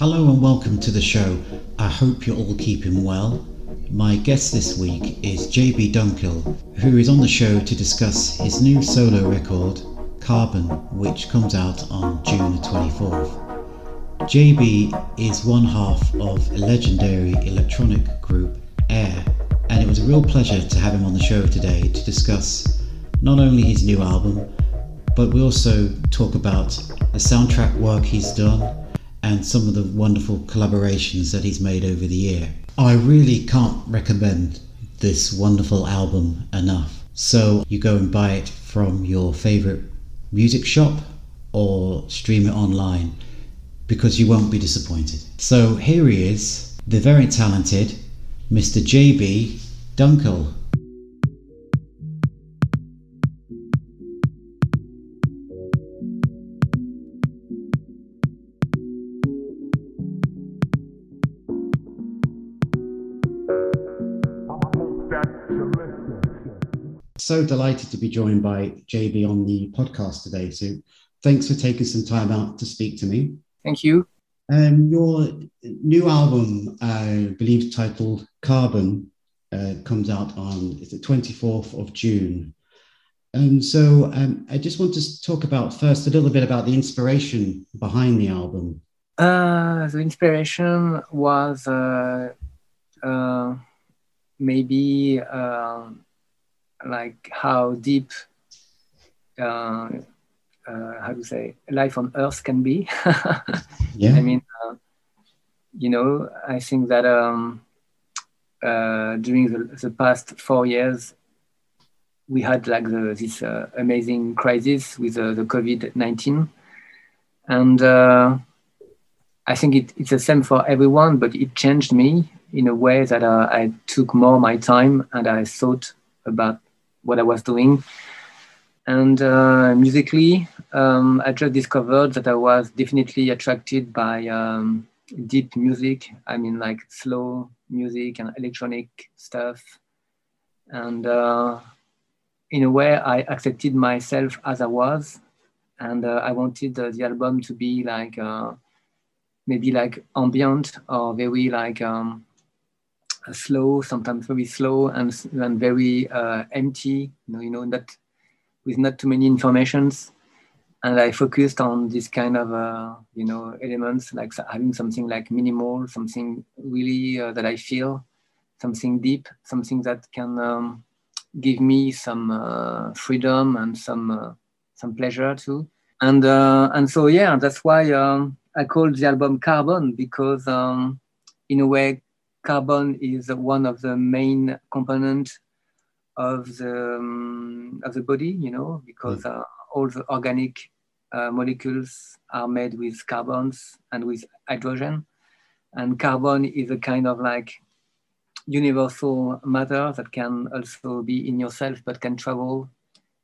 Hello and welcome to the show. I hope you're all keeping well. My guest this week is JB Dunckel, who is on the show to discuss his new solo record, Carbon, which comes out on June the 24th. JB is one half of a legendary electronic group, Air, and it was a real pleasure to have him on the show today to discuss not only his new album, but we also talk about the soundtrack work he's done and some of the wonderful collaborations that he's made over the year. I really can't recommend this wonderful album enough. So you go and buy it from your favorite music shop or stream it online because you won't be disappointed. So here he is, the very talented Mr. JB Dunckel. So delighted to be joined by JB on the podcast today. So thanks for taking some time out to speak to me. Thank you. Um, your new album, I believe titled Carbon, uh, comes out on the 24th of June. And so um, I just want to talk about first a little bit about the inspiration behind the album. Uh, the inspiration was uh, uh maybe um, like how deep uh, uh, how to say life on earth can be. Yeah. I mean uh, you know i think that um, uh, during the, the, past four years we had like the, this uh, amazing crisis with uh, the covid-19 and i think it, it's the same for everyone but it changed me in a way that i took more my time and i thought about what I was doing. And uh, musically, um, I just discovered that I was definitely attracted by um, deep music. I mean, like slow music and electronic stuff. And uh, in a way, I accepted myself as I was. And uh, I wanted the album to be like uh, maybe like ambient or very like um, slow, sometimes very slow and, and very uh, empty, you know, you know, not with not too many informations. And I focused on this kind of, uh, you know, elements, like having something like minimal, something really uh, that I feel, something deep, something that can um, give me some uh, freedom and some uh, some pleasure too. And uh, and so yeah, that's why um, I called the album Carbon because um, in a way carbon is one of the main components of the um, of the body, you know, because mm. uh, all the organic uh, molecules are made with carbons and with hydrogen, and carbon is a kind of like universal matter that can also be in yourself, but can travel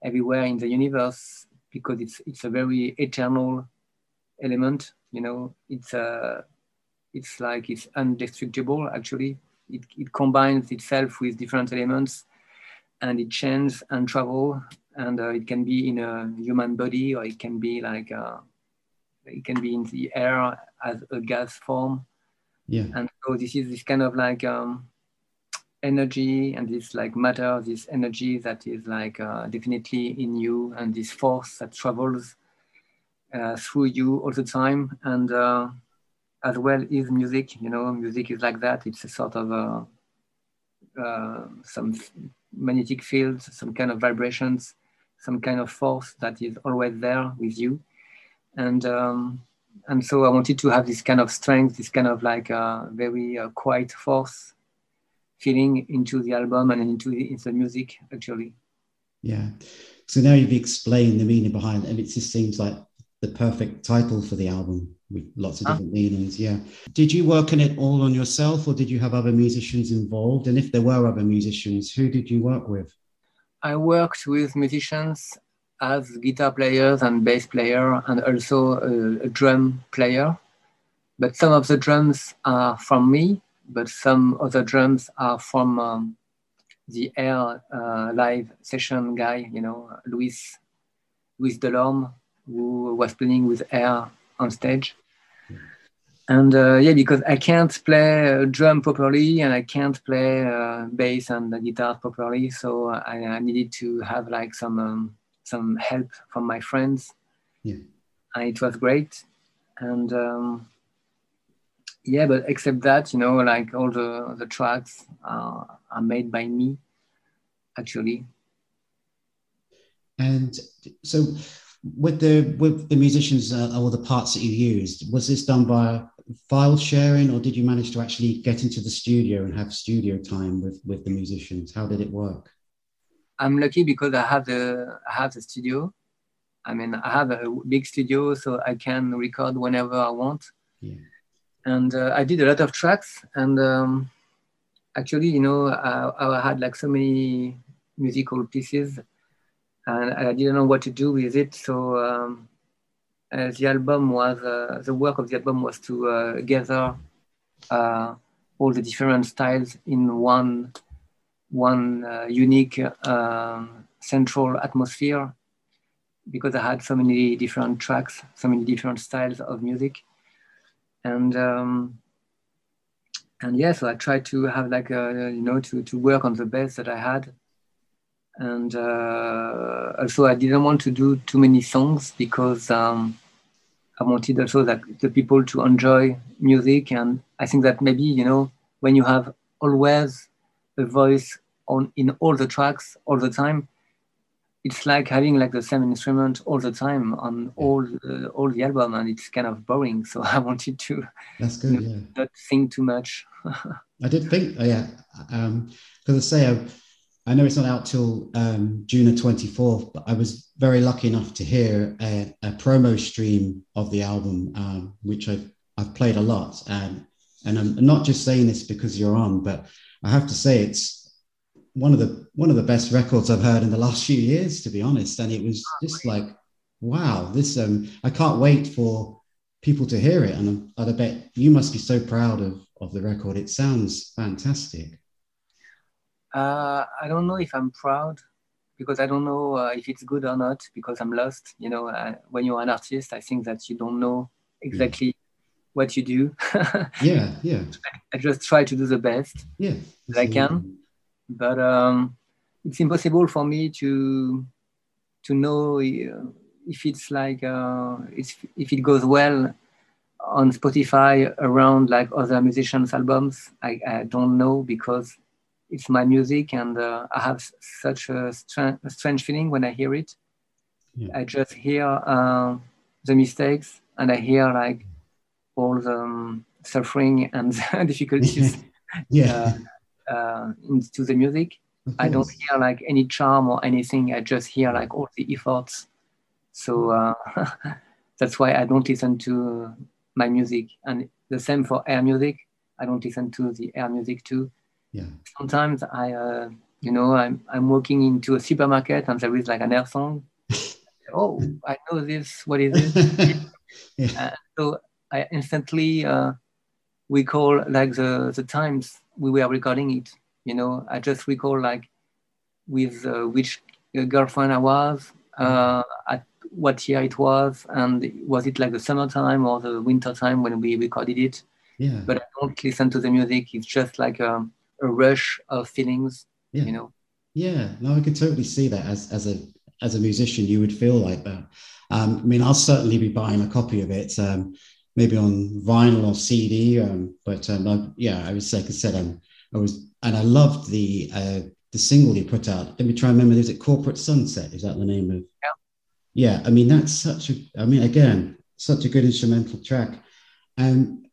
everywhere in the universe because it's it's a very eternal element. You know, it's a it's like it's indestructible actually. It, it combines itself with different elements and it changes and travel and uh, it can be in a human body or it can be like uh, it can be in the air as a gas form. Yeah. And so this is this kind of like um, energy and this like matter, this energy that is like uh, definitely in you and this force that travels uh, through you all the time. And uh, as well is music. You know, music is like that. It's a sort of a, uh, some magnetic fields, some kind of vibrations, some kind of force that is always there with you. And um, and so I wanted to have this kind of strength, this kind of like a very uh, quiet force feeling into the album and into the, into the music actually. Yeah. So now you've explained the meaning behind it, and it just seems like the perfect title for the album with lots of ah. different meanings. Yeah. Did you work on it all on yourself or did you have other musicians involved? And if there were other musicians, who did you work with? I worked with musicians as guitar players and bass player and also a, a drum player. But some of the drums are from me, but some other drums are from um, the Air uh, live session guy, you know, Luis, Luis Delorme, who was playing with Air on stage. and uh, yeah, because I can't play uh, drum properly and I can't play uh, bass and the guitar properly, so I, I, needed to have like some um, some help from my friends. Yeah, and it was great, and um, yeah, but except that, you know, like all the the tracks are, are made by me, actually. And so, with the with the musicians uh, or the parts that you used, was this done by file sharing, or did you manage to actually get into the studio and have studio time with with the musicians? How did it work? I'm lucky because I have the I have the studio. I mean, I have a big studio, so I can record whenever I want. Yeah. And uh, I did a lot of tracks, and um, actually, you know, I, I had like so many musical pieces, and I didn't know what to do with it. So um, uh, the album was uh, the work of the album was to uh, gather all the different styles in one one unique um, central atmosphere because I had so many different tracks, so many different styles of music, and um, and yeah, so I tried to have like a, you know to to work on the best that I had, and uh, also I didn't want to do too many songs because um, I wanted also that the people to enjoy music, and I think that maybe you know when you have always a voice on in all the tracks all the time, it's like having like the same instrument all the time on all uh, all the album, and it's kind of boring. So I wanted to that's good, you know, yeah. not sing too much. I did think, oh, yeah, because um, I say I I know it's not out till um, June the 24th, but I was very lucky enough to hear a, a promo stream of the album, um, which I've, I've played a lot. And, and I'm not just saying this because you're on, but I have to say it's one of the one of the best records I've heard in the last few years, to be honest. And it was just like, wow, this um, I can't wait for people to hear it. And I, I bet you must be so proud of, of the record. It sounds fantastic. Uh, I don't know if I'm proud because I don't know uh, if it's good or not because I'm lost. You know, uh, when you're an artist, I think that you don't know exactly what you do. yeah, yeah. I just try to do the best yeah, that I can, but um, it's impossible for me to to know uh, if it's like uh, it's, if it goes well on Spotify around like other musicians' albums. I, I don't know because it's my music and uh, I have such a, stra- a, strange feeling when I hear it. Yeah. I just hear uh, the mistakes and I hear like all the um, suffering and difficulties yeah. Uh, uh, into the music. I don't hear like any charm or anything. I just hear like all the efforts. So uh, that's why I don't listen to my music. And the same for air music. I don't listen to the air music too yeah. Sometimes I, uh, you know, I'm, I'm walking into a supermarket and there is like an air song. oh, I know this. What is it? yeah. uh, so I instantly uh, recall like the, the times we were recording it. You know, I just recall like with uh, which girlfriend I was, uh, at what year it was, and was it like the summertime or the winter time when we recorded it. Yeah. But I don't listen to the music. It's just like um, a rush of feelings yeah. you know? Yeah. No i could totally see that as as a as a musician you would feel like that. Um, i mean i'll certainly be buying a copy of it um, maybe on vinyl or cd um, but um, I, yeah i was like i said um, i was and i loved the uh, the single you put out. Let me try and remember is it corporate sunset? Is that the name of yeah. Yeah i mean that's such a i mean again such a good instrumental track. And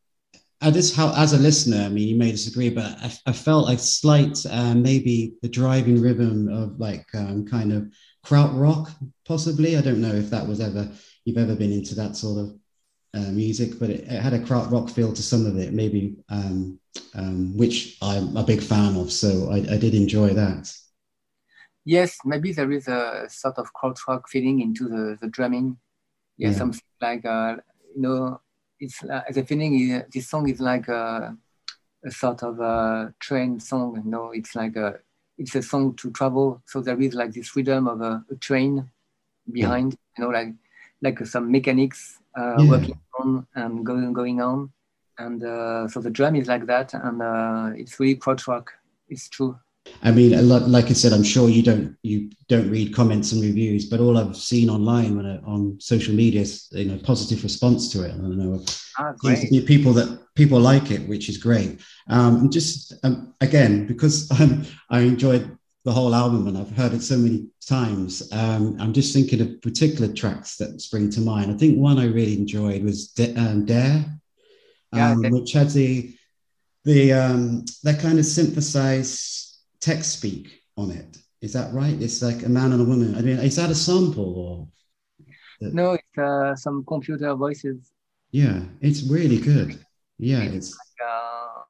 uh, this how as a listener i mean you may disagree but i, I felt a slight uh, maybe the driving rhythm of like um, kind of krautrock possibly. I don't know if that was ever you've ever been into that sort of uh, music but it, it, had a krautrock feel to some of it maybe um, um, which i'm a big fan of so I, I, did enjoy that. Yes maybe there is a sort of krautrock feeling into the, the drumming. Yeah, yeah. something like uh, you know it's uh, the feeling this song is like a, a, sort of a train song. You know, it's like a it's a song to travel. So there is like this rhythm of a, a train behind. You know, like like some mechanics uh, yeah. working on and going going on. and uh, so the drum is like that, and uh, it's really krautrock. It's true. I mean, like I said, I'm sure you don't you don't read comments and reviews, but all I've seen online when, on social media is you know positive response to it. I don't know. Ah, people that people like it, which is great. Um, just um, again because I'm, I enjoyed the whole album and I've heard it so many times. Um, I'm just thinking of particular tracks that spring to mind. I think one I really enjoyed was De- um, Dare, yeah, um, which had the the um, that kind of synthesized text speak on it. Is that right? It's like a man and a woman. I mean, is that a sample or? No, it's uh, some computer voices. Yeah, it's really good. Yeah, it's. it's like, uh,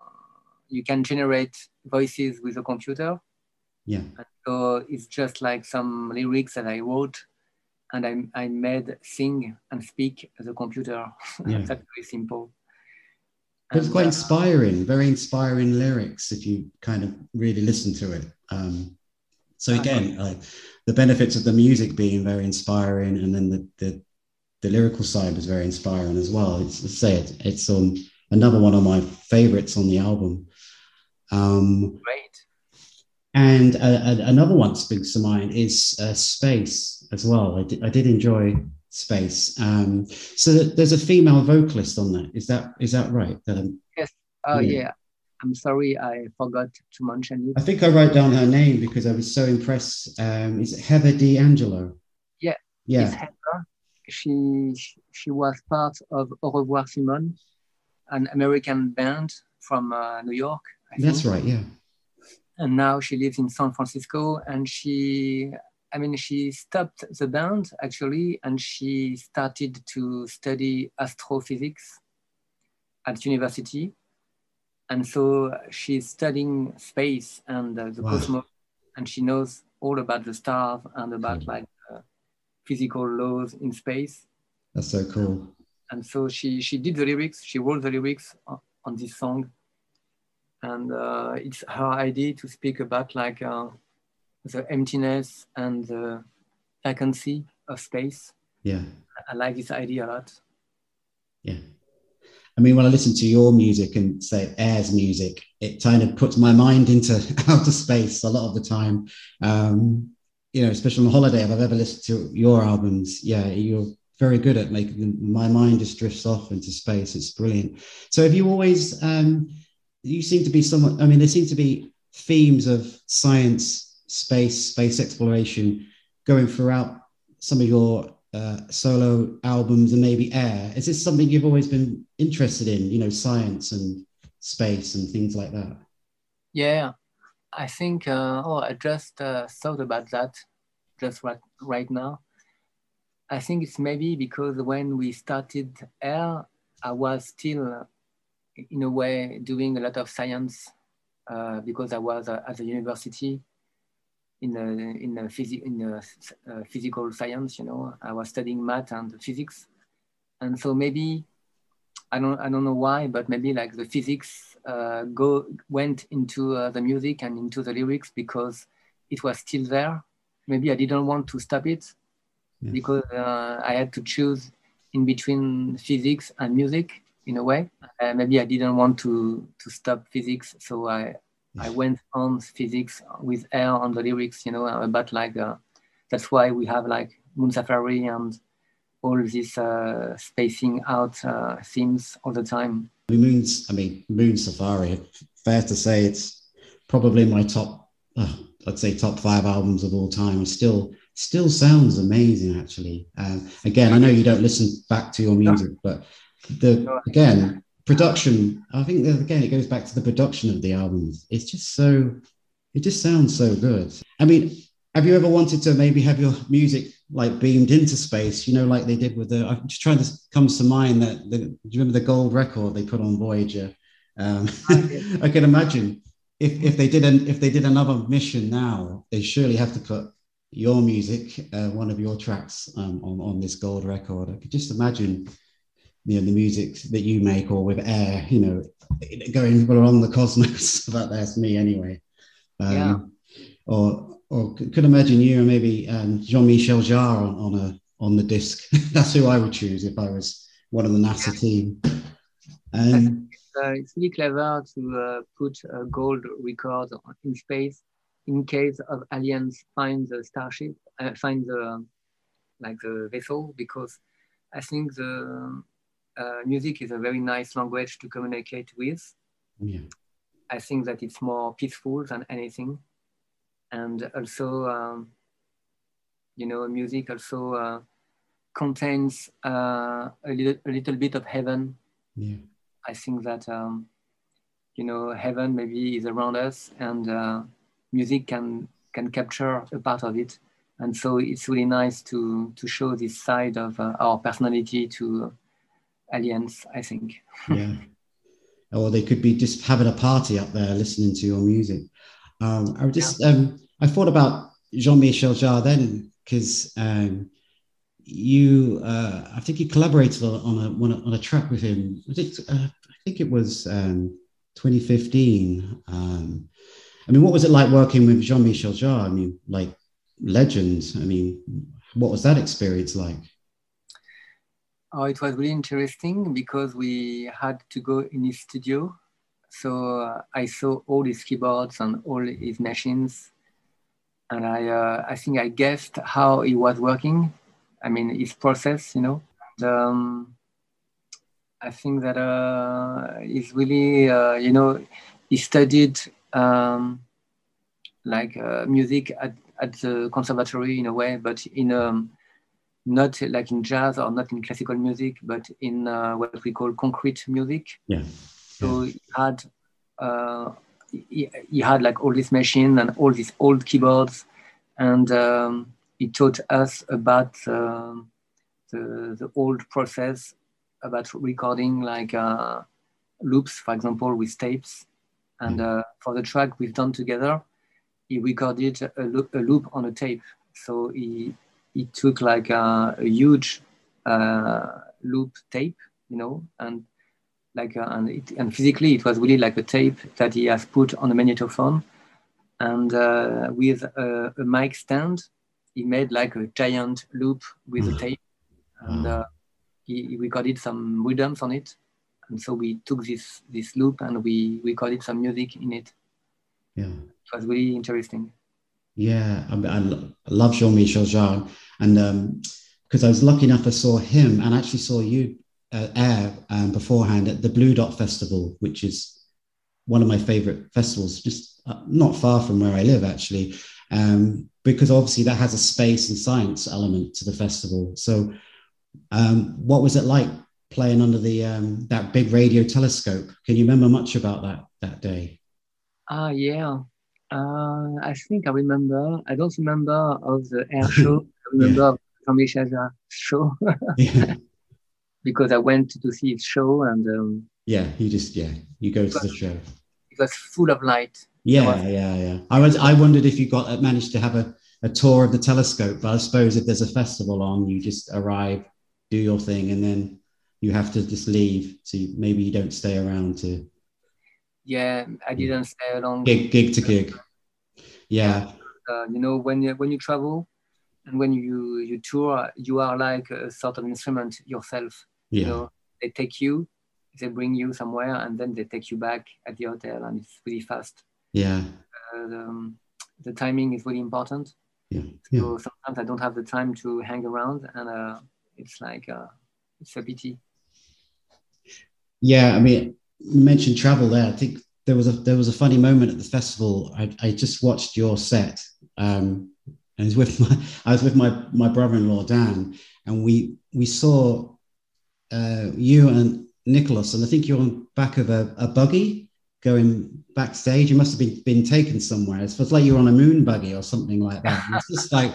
you can generate voices with a computer. Yeah. And so it's just like some lyrics that I wrote, and I I made sing and speak as a computer. Yeah. That's very simple. It's quite uh, inspiring, very inspiring lyrics if you kind of really listen to it. Um, so again, uh, the benefits of the music being very inspiring, and then the the, the lyrical side was very inspiring as well. It's, let's say it, it's um, another one of my favorites on the album. Um, Great. And uh, another one that springs to mind is uh, Space as well. I did, I did enjoy Space. Um, so there's a female vocalist on that. Is that is that right? Yes. Oh yeah. yeah. I'm sorry, I forgot to mention it. I think I wrote down her name because I was so impressed. Um, is it Heather D'Angelo? Yeah. Yeah. Heather. She she was part of Au revoir Simone, an American band from uh, New York. I That's right. Yeah. And now she lives in San Francisco, and she I mean, she stopped the band actually, and she started to study astrophysics at university. And so she's studying space and uh, the Wow. cosmos, and she knows all about the stars and about Cool. like uh, physical laws in space. That's so cool. And so she she did the lyrics. She wrote the lyrics on, on this song, and uh, it's her idea to speak about like uh, the emptiness and the vacancy of space. Yeah. I like this idea a lot. Yeah. I mean, when I listen to your music and say Air's music, it kind of puts my mind into outer space a lot of the time. Um, you know, especially on holiday, if I've ever listened to your albums, yeah, you're very good at making my mind just drifts off into space. It's brilliant. So, have you always, um, you seem to be somewhat, I mean, there seem to be themes of science, space, space exploration going throughout some of your uh, solo albums and maybe air. Is this something you've always been interested in? You know, science and space and things like that. Yeah, I think. Uh, oh, I just uh, thought about that just right right now. I think it's maybe because when we started Air, I was still, uh, in a way, doing a lot of science uh, because I was uh, at the university in a, in a physi- in a, uh, physical science. You know, I was studying math and physics, and so maybe I don't I don't know why, but maybe like the physics uh, go went into uh, the music and into the lyrics because it was still there. Maybe I didn't want to stop it Yeah. because uh, I had to choose in between physics and music in a way. Uh, maybe I didn't want to to stop physics, so I I went on physics with air on the lyrics, you know, about like uh, that's why we have like Moon Safari and all these uh, spacing out uh, themes all the time. I mean, Moon's, I mean, Moon Safari. Fair to say, it's probably my top. Uh, I'd say top five albums of all time. It still still sounds amazing. Actually, um, again, I know you don't listen back to your music, but the again production. I think that, again it goes back to the production of the albums. It's just so. It just sounds so good. I mean, have you ever wanted to maybe have your music like beamed into space? You know, like they did with the. I'm just trying to comes to mind that the. Do you remember the gold record they put on Voyager? Um, I can imagine if, if they did an, if they did another mission now, they surely have to put your music, uh, one of your tracks, um, on on this gold record. I could just imagine, you know, the music that you make or with air, you know, going along the cosmos. But that's me anyway. Um, Yeah. Or or could imagine you and maybe um, Jean-Michel Jarre on, on a on the disc. that's who I would choose if I was one of the NASA team. Um, uh, it's really clever to uh, put a gold record in space in case of aliens find the starship, uh, find the like the vessel, because I think the uh, music is a very nice language to communicate with. Yeah. I think that it's more peaceful than anything, and also, um, you know, music also uh, contains uh, a little a little bit of heaven. Yeah. I think that um, you know heaven maybe is around us, and uh, music can can capture a part of it. And so it's really nice to to show this side of uh, our personality to aliens. I think. yeah. Or they could be just having a party up there listening to your music. Um, I just yeah. um, I thought about Jean-Michel Jarre then because um, you uh, I think you collaborated on a, on a, on a track with him. Was it, uh, I think it was um, 2015. Um, I mean, what was it like working with Jean-Michel Jarre? I mean, like legends. I mean, what was that experience like? Oh, it was really interesting because we had to go in his studio. So uh, I saw all his keyboards and all his machines, and I uh, I think I guessed how he was working. I mean, his process, you know. And, um, I think that uh, he's really, uh, you know, he studied um, like uh, music at, at the conservatory in a way, but in um, not like in jazz or not in classical music, but in uh, what we call concrete music. Yeah. So he had uh, he, he, had like all these machines and all these old keyboards, and um, he taught us about um, the the old process about recording like uh, loops, for example, with tapes. And mm. uh, for the track we've done together, he recorded a loop, a loop on a tape. So he, he took like a, a huge uh, loop tape, you know, and like uh, and, it, and physically it was really like a tape that he has put on a magnetophone, and uh, with a, a, mic stand, he made like a giant loop with a mm. tape, and uh, he, he recorded some rhythms on it, and so we took this this loop and we recorded some music in it. Yeah, it was really interesting. Yeah, I, I love Jean-Michel Jarre, and because um, I was lucky enough, I saw him and actually saw you uh, air um, beforehand at the Blue Dot Festival, which is one of my favorite festivals, just uh, not far from where I live, actually, um, because obviously that has a space and science element to the festival. So, um, what was it like playing under the um, that big radio telescope? Can you remember much about that that day? Ah, uh, yeah. Uh, I think I remember. I don't remember of the air show. I remember yeah. of Jean-Michel show yeah. because I went to see his show and. Um, yeah, you just yeah you go to the show. It was full of light. Yeah, was, yeah, yeah. I was. I wondered if you got uh, managed to have a, a tour of the telescope, but I suppose if there's a festival on, you just arrive, do your thing, and then you have to just leave. So maybe you don't stay around to yeah, I didn't stay long. Gig, gig to gig. Yeah. Uh, you know, when you when you travel and when you you tour, you are like a sort of instrument yourself. Yeah. You know, they take you, they bring you somewhere, and then they take you back at the hotel, and it's really fast. Yeah. Uh, the, um, the, timing is really important. Yeah. yeah. So sometimes I don't have the time to hang around, and uh, it's like uh, it's a pity. Yeah, I mean, mentioned travel there. I think there was a there was a funny moment at the festival. I, I just watched your set, um, and was with my I was with my my brother-in-law Dan, and we we saw uh, you and Nicolas, and I think you're on back of a, a buggy going backstage. You must have been been taken somewhere. It was like you were on a moon buggy or something like that. It's just like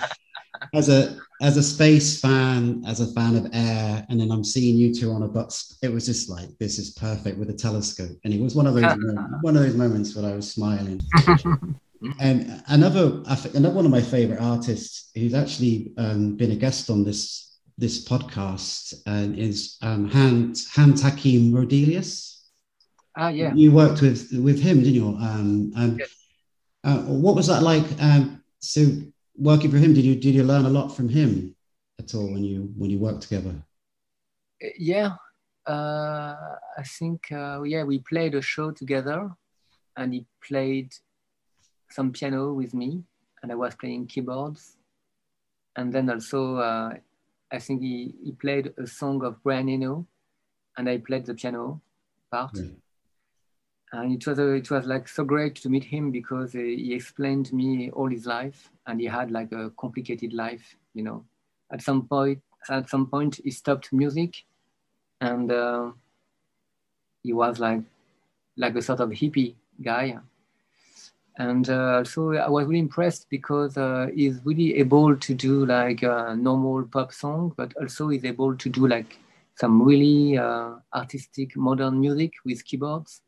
as a as a space fan, as a fan of air, and then I'm seeing you two on a bus. It was just like this is perfect with a telescope, and it was one of those one of those moments where I was smiling. and another another one of my favorite artists who's actually um, been a guest on this this podcast uh, is um, Hans Hans Joachim Roedelius. Ah, yeah. You worked with with him, didn't you? Um, um, yes. uh, what was that like? Um, so working for him, did you did you learn a lot from him at all when you when you worked together? Yeah, uh, I think, uh, yeah, we played a show together and he played some piano with me and I was playing keyboards. And then also, uh, I think he, he played a song of Brian Eno and I played the piano part. Yeah. And it was, a, it was like so great to meet him because he explained to me all his life and he had like a complicated life, you know. At some point, at some point he stopped music and uh, he was like like a sort of hippie guy and uh, so I was really impressed because uh, he's really able to do like a normal pop song, but also he's able to do like some really uh, artistic modern music with keyboards,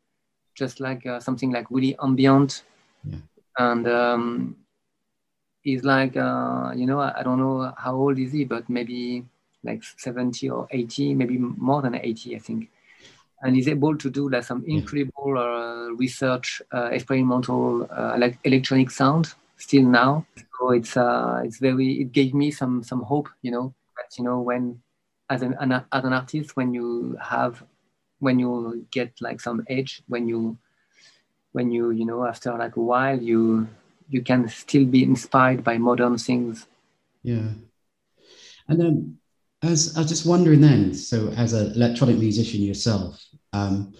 just like uh, something like really ambient. Yeah. And um, he's like, uh, you know, I don't know how old is he, but maybe like 70 or 80, maybe more than 80, I think. And he's able to do like some incredible uh, research, uh, experimental, uh, like electronic sound still now. So it's uh, it's very it gave me some some hope, you know, that you know when as an, an as an artist when you have when you get like some age when you when you you know after like a while you you can still be inspired by modern things. Yeah, and then as I was just wondering then, so as an electronic musician yourself, um,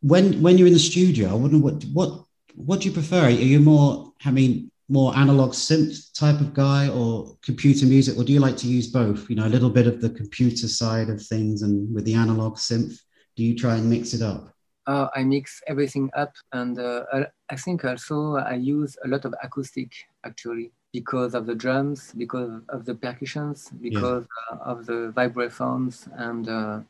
when when you're in the studio, I wonder what what what do you prefer? Are you more, I mean, more analog synth type of guy, or computer music, or do you like to use both? You know, a little bit of the computer side of things, and with the analog synth, do you try and mix it up? Uh, I mix everything up, and uh, I think also I use a lot of acoustic actually because of the drums, because of the percussions, because yeah. uh, of the vibraphones, and uh,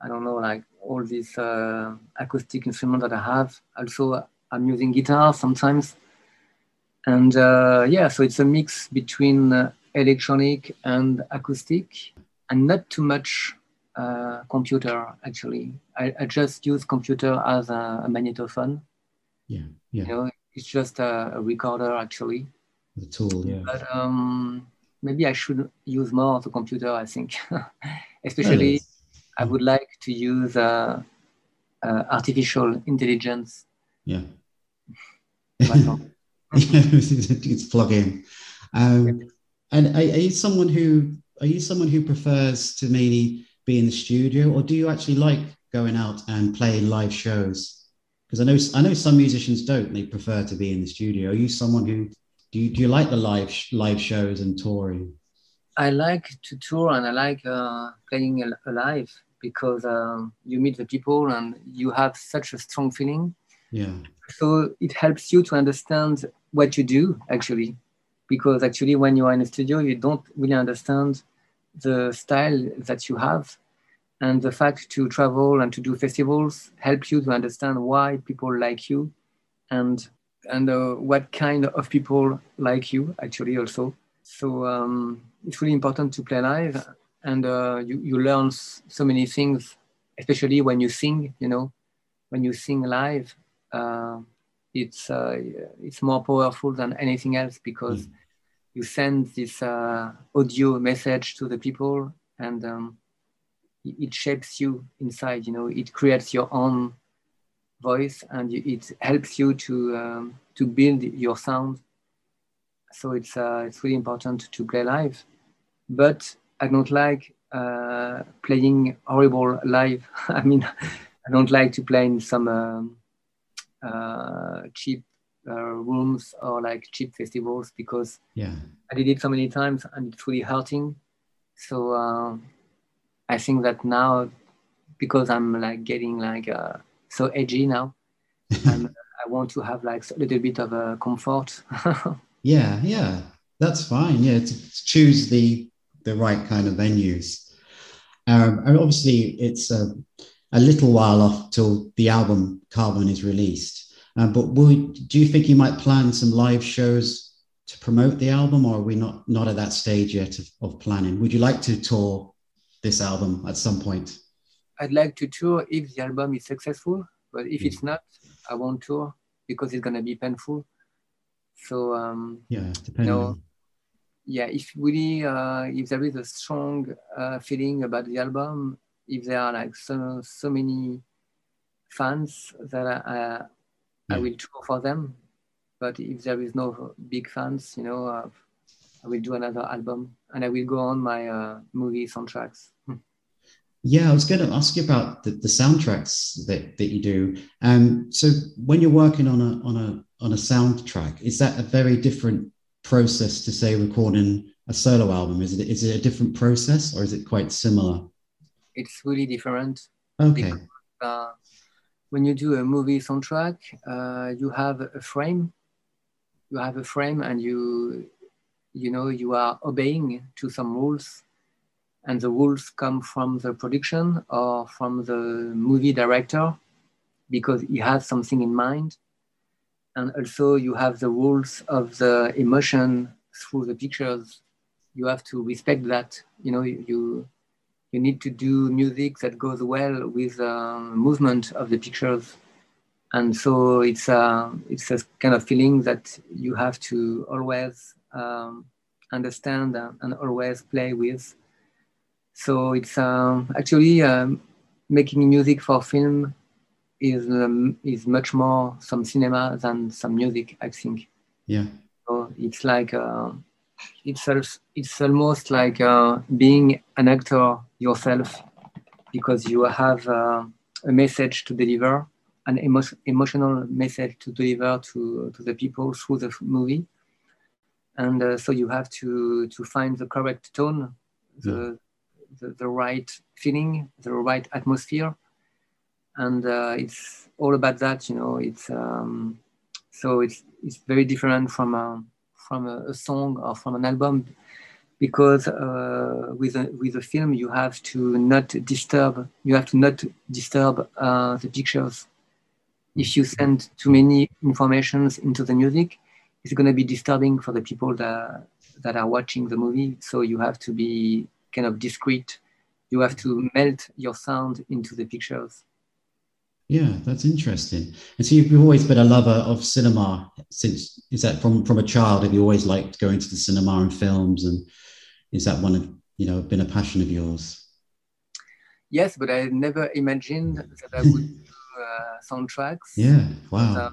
I don't know, like all these uh, acoustic instruments that I have. Also, I'm using guitar sometimes, and uh, yeah, so it's a mix between uh, electronic and acoustic, and not too much uh, computer actually. I, I, just use computer as a, a magnetophone. Yeah, yeah. You know, it's just a, a recorder actually the tool. Yeah. But um, maybe I should use more of the computer. I think, especially, I would like to use uh, uh, artificial intelligence. Yeah. it's plug in. Um, and are, are, you someone who are you someone who prefers to mainly be in the studio, or do you actually like going out and playing live shows? Because I know I know some musicians don't; they prefer to be in the studio. Are you someone who do you, do you like the live live shows and touring? I like to tour and I like uh, playing live because um, you meet the people and you have such a strong feeling. Yeah. So it helps you to understand what you do actually, because actually when you are in a studio, you don't really understand the style that you have, and the fact to travel and to do festivals help you to understand why people like you, and and uh, what kind of people like you actually also. So um, it's really important to play live, and uh, you you learn so many things, especially when you sing. You know, when you sing live, uh, it's uh, it's more powerful than anything else because mm. You send this uh, audio message to the people, and um, it shapes you inside. You know, it creates your own voice and it helps you to um, to build your sound. So it's uh, it's really important to play live, but I don't like uh, playing horrible live. I mean, I don't like to play in some um, uh, cheap rooms or like cheap festivals because yeah, I did it so many times and it's really hurting. So uh, I think that now because I'm like getting like uh, so edgy now. and I want to have like a little bit of a comfort. yeah, yeah, that's fine. Yeah, to, to, choose the the right kind of venues. Um, and obviously, it's a, a little while off till the album Carbon is released. Um, but would, do you think you might plan some live shows to promote the album, or are we not not at that stage yet of, of planning? Would you like to tour this album at some point? I'd like to tour if the album is successful, but if mm. it's not, I won't tour because it's gonna be painful. So um, yeah, depending. You know, yeah, if really uh, if there is a strong uh, feeling about the album, if there are like so so many fans that I, I, I will tour for them. But if there is no big fans, you know, uh, I will do another album and I will go on my uh, movie soundtracks. Yeah, I was going to ask you about the, the soundtracks that, that you do. Um, so when you're working on a on a on a soundtrack, is that a very different process to say recording a solo album? Is it is it a different process or is it quite similar? It's really different. Okay. Because, uh, when you do a movie soundtrack, uh, you have a frame. You have a frame, and you you know you are obeying to some rules. And the rules come from the production or from the movie director because he has something in mind. And also you have the rules of the emotion through the pictures. You have to respect that. You know you you need to do music that goes well with the um, movement of the pictures and so it's a uh, it's a kind of feeling that you have to always um, understand and always play with so it's um, actually um, making music for film is um, is much more some cinema than some music. I think. Yeah. So it's like uh, it's it's almost like uh, being an actor yourself because you have uh, a message to deliver, an emo- emotional message to deliver to to the people through the movie, and uh, so you have to to find the correct tone, the the, the right feeling, the right atmosphere, and uh, it's all about that. You know, it's um, so it's it's very different from a, from a, a song or from an album because uh, with a, with a film you have to not disturb you have to not disturb uh, the pictures if you send too many informations into the music it's going to be disturbing for the people that that are watching the movie so you have to be kind of discreet. You have to melt your sound into the pictures. Yeah, that's interesting. And so you've always been a lover of cinema since is that from from a child? Have you always liked going to the cinema and films, and is that one of you know been a passion of yours? Yes, but I never imagined that I would do uh, soundtracks. Yeah, wow. uh,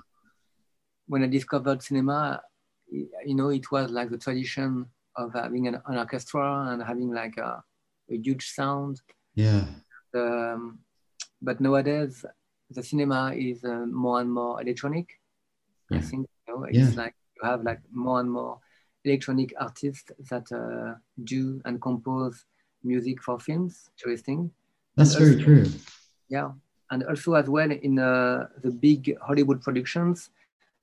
when I discovered cinema, you know, it was like the tradition of having an, an orchestra and having like a, a huge sound. Yeah. Um, but nowadays, the cinema is uh, more and more electronic. Yeah. I think you know, it's yeah. like you have like more and more electronic artists that uh, do and compose music for films. Interesting. That's very true. Yeah, and also as well in uh, the big Hollywood productions,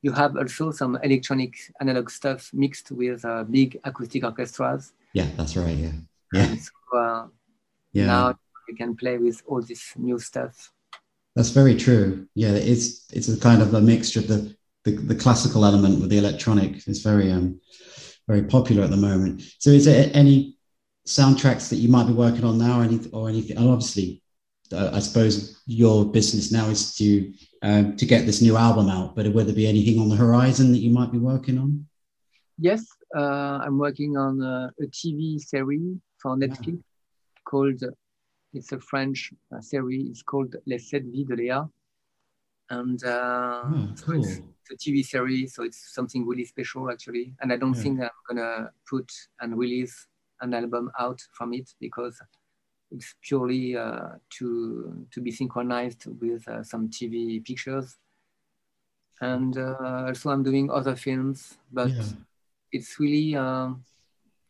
you have also some electronic analog stuff mixed with uh, big acoustic orchestras. Yeah, that's right. Yeah. Yeah. So, uh, yeah. Now you can play with all this new stuff. That's very true. Yeah, it's it's a kind of a mixture of the the, the classical element with the electronic. It's very um very popular at the moment. So, is there any soundtracks that you might be working on now, or any or anything? And obviously, uh, I suppose your business now is to um, to get this new album out. But will there be anything on the horizon that you might be working on? Yes, uh, I'm working on a, a, TV series for Netflix yeah. called. It's a French uh, series. It's called Les Sept Vies de Léa, and uh, oh, cool. so it's a TV series. So it's something really special actually. And I don't yeah. think I'm gonna put and release an album out from it because it's purely uh, to to be synchronized with uh, some TV pictures. And uh, also, I'm doing other films, but yeah. it's really um,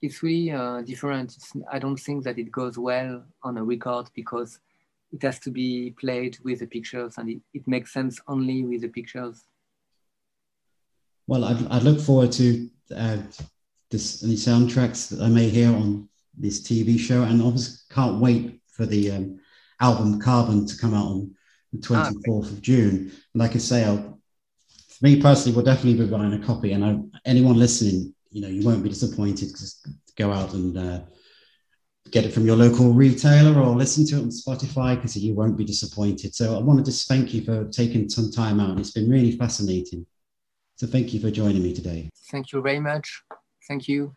it's really uh, different. It's, I don't think that it goes well on a record because it has to be played with the pictures, and it, it makes sense only with the pictures. Well, I, I look forward to uh, this any soundtracks that I may hear on this TV show, and obviously can't wait for the um, album Carbon to come out on the 24th ah, of June. Like I say, I'll, for me personally, we'll definitely be buying a copy, and I, anyone listening, you know, you won't be disappointed because go out and uh, get it from your local retailer or listen to it on Spotify because you won't be disappointed. So I want to just thank you for taking some time out. It's been really fascinating. So thank you for joining me today. Thank you very much. Thank you.